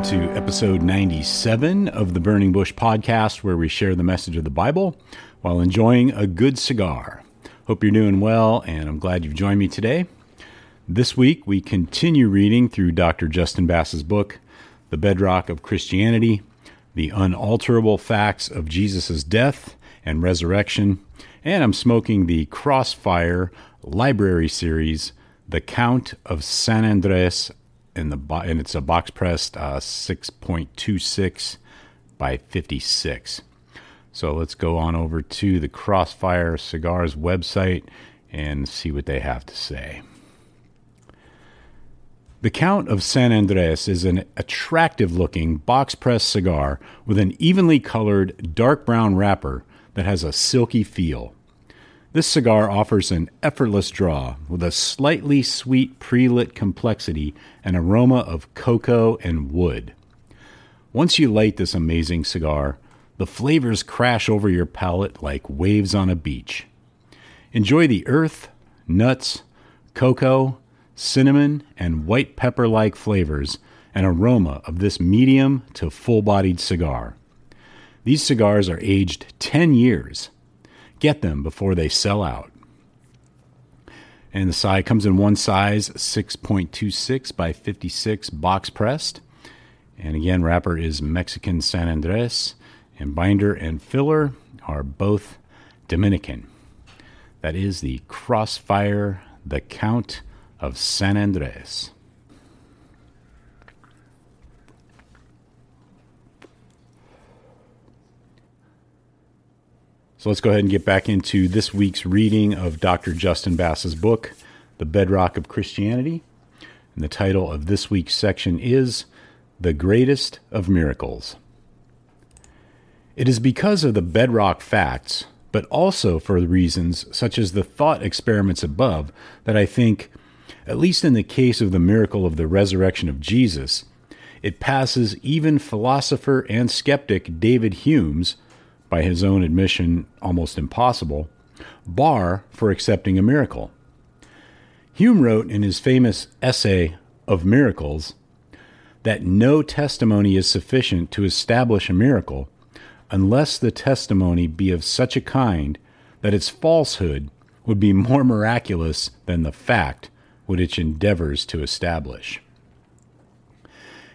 Welcome to episode 97 of the Burning Bush podcast, where we share the message of the Bible while enjoying a good cigar. Hope you're doing well, and I'm glad you've joined me today. This week, we continue reading through Dr. Justin Bass's book, The Bedrock of Christianity The Unalterable Facts of Jesus' Death and Resurrection. And I'm smoking the Crossfire Library Series, The Count of San Andres and the and it's a box pressed uh, 6.26 by 56. So let's go on over to the Crossfire Cigars website and see what they have to say. The Count of San Andres is an attractive looking box pressed cigar with an evenly colored dark brown wrapper that has a silky feel. This cigar offers an effortless draw with a slightly sweet pre lit complexity and aroma of cocoa and wood. Once you light this amazing cigar, the flavors crash over your palate like waves on a beach. Enjoy the earth, nuts, cocoa, cinnamon, and white pepper like flavors and aroma of this medium to full bodied cigar. These cigars are aged 10 years Get them before they sell out. And the side comes in one size 6.26 by 56 box pressed. And again, wrapper is Mexican San Andres, and binder and filler are both Dominican. That is the Crossfire, the Count of San Andres. So let's go ahead and get back into this week's reading of Dr. Justin Bass's book, The Bedrock of Christianity. And the title of this week's section is The Greatest of Miracles. It is because of the bedrock facts, but also for reasons such as the thought experiments above, that I think, at least in the case of the miracle of the resurrection of Jesus, it passes even philosopher and skeptic David Hume's by his own admission, almost impossible, bar for accepting a miracle. Hume wrote in his famous essay of miracles that no testimony is sufficient to establish a miracle unless the testimony be of such a kind that its falsehood would be more miraculous than the fact which it endeavors to establish.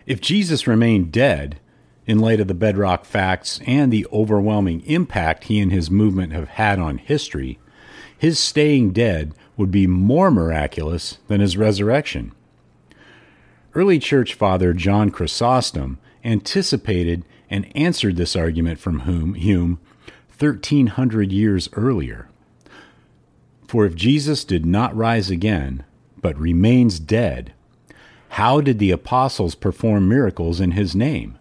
If Jesus remained dead, in light of the bedrock facts and the overwhelming impact he and his movement have had on history, his staying dead would be more miraculous than his resurrection. Early church father John Chrysostom anticipated and answered this argument from Hume 1300 years earlier. For if Jesus did not rise again, but remains dead, how did the apostles perform miracles in his name?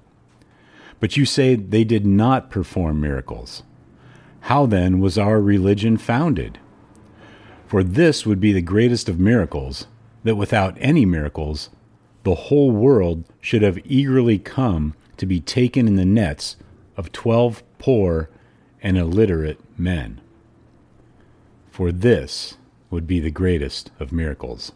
But you say they did not perform miracles. How then was our religion founded? For this would be the greatest of miracles, that without any miracles, the whole world should have eagerly come to be taken in the nets of twelve poor and illiterate men. For this would be the greatest of miracles.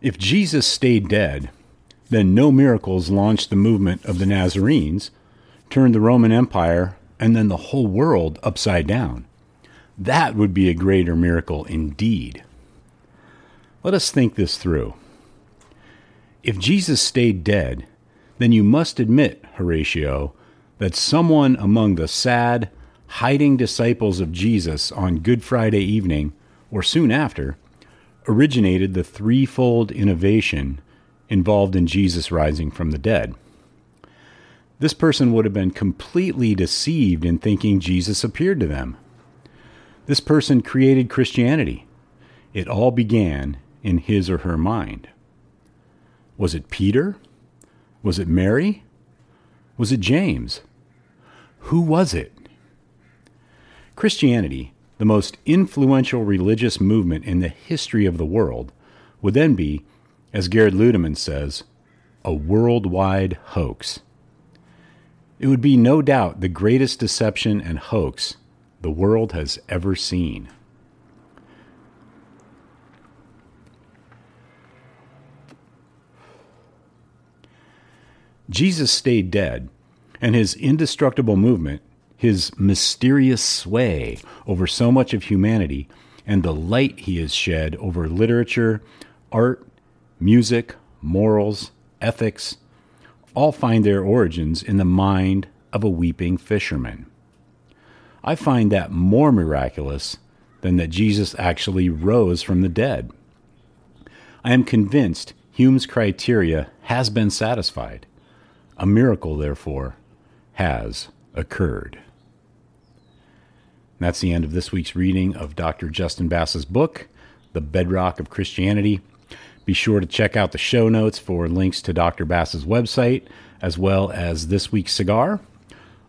If Jesus stayed dead, then no miracles launched the movement of the Nazarenes, turned the Roman Empire, and then the whole world upside down. That would be a greater miracle indeed. Let us think this through. If Jesus stayed dead, then you must admit, Horatio, that someone among the sad, hiding disciples of Jesus on Good Friday evening, or soon after, originated the threefold innovation involved in Jesus rising from the dead. This person would have been completely deceived in thinking Jesus appeared to them. This person created Christianity. It all began in his or her mind. Was it Peter? Was it Mary? Was it James? Who was it? Christianity, the most influential religious movement in the history of the world, would then be, as Gerard Ludemann says, a worldwide hoax. It would be no doubt the greatest deception and hoax the world has ever seen. Jesus stayed dead, and his indestructible movement, his mysterious sway over so much of humanity, and the light he has shed over literature, art, music, morals, ethics, all find their origins in the mind of a weeping fisherman. I find that more miraculous than that Jesus actually rose from the dead. I am convinced Hume's criteria has been satisfied. A miracle, therefore, has occurred. That's the end of this week's reading of Dr. Justin Bass's book, The Bedrock of Christianity. Be sure to check out the show notes for links to Dr. Bass's website, as well as this week's cigar.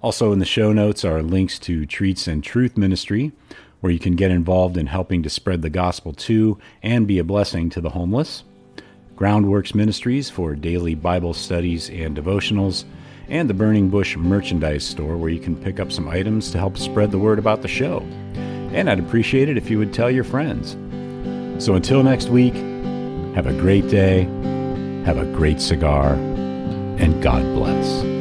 Also, in the show notes are links to Treats and Truth Ministry, where you can get involved in helping to spread the gospel to and be a blessing to the homeless. Groundworks Ministries for daily Bible studies and devotionals, and the Burning Bush merchandise store where you can pick up some items to help spread the word about the show. And I'd appreciate it if you would tell your friends. So until next week, have a great day, have a great cigar, and God bless.